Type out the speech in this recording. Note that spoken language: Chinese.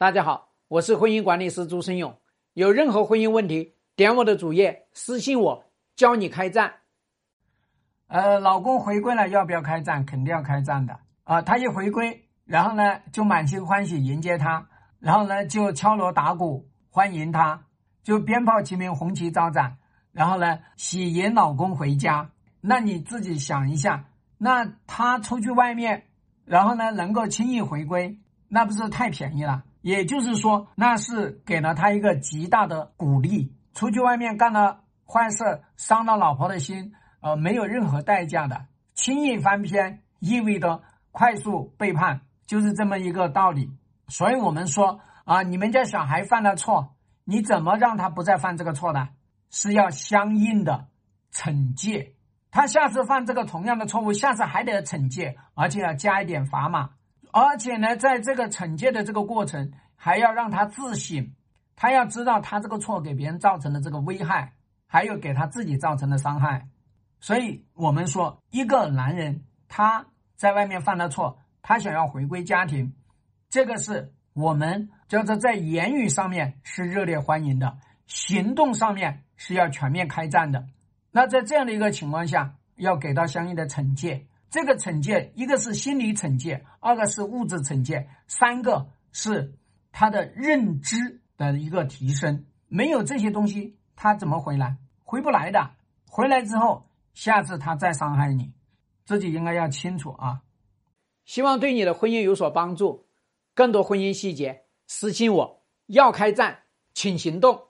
大家好，我是婚姻管理师朱生勇。有任何婚姻问题，点我的主页私信我，教你开战。呃，老公回归了，要不要开战？肯定要开战的啊！他一回归，然后呢，就满心欢喜迎接他，然后呢，就敲锣打鼓欢迎他，就鞭炮齐鸣，红旗招展，然后呢，喜迎老公回家。那你自己想一下，那他出去外面，然后呢，能够轻易回归，那不是太便宜了？也就是说，那是给了他一个极大的鼓励。出去外面干了坏事，伤了老婆的心。呃，没有任何代价的，轻易翻篇意味着快速背叛，就是这么一个道理。所以我们说啊，你们家小孩犯了错，你怎么让他不再犯这个错呢？是要相应的惩戒，他下次犯这个同样的错误，下次还得惩戒，而且要加一点砝码，而且呢，在这个惩戒的这个过程，还要让他自省，他要知道他这个错给别人造成的这个危害，还有给他自己造成的伤害。所以，我们说，一个男人他在外面犯了错，他想要回归家庭，这个是我们叫做在言语上面是热烈欢迎的，行动上面是要全面开战的。那在这样的一个情况下，要给到相应的惩戒。这个惩戒，一个是心理惩戒，二个是物质惩戒，三个是他的认知的一个提升。没有这些东西，他怎么回来？回不来的。回来之后。下次他再伤害你，自己应该要清楚啊！希望对你的婚姻有所帮助。更多婚姻细节，私信我。要开战，请行动。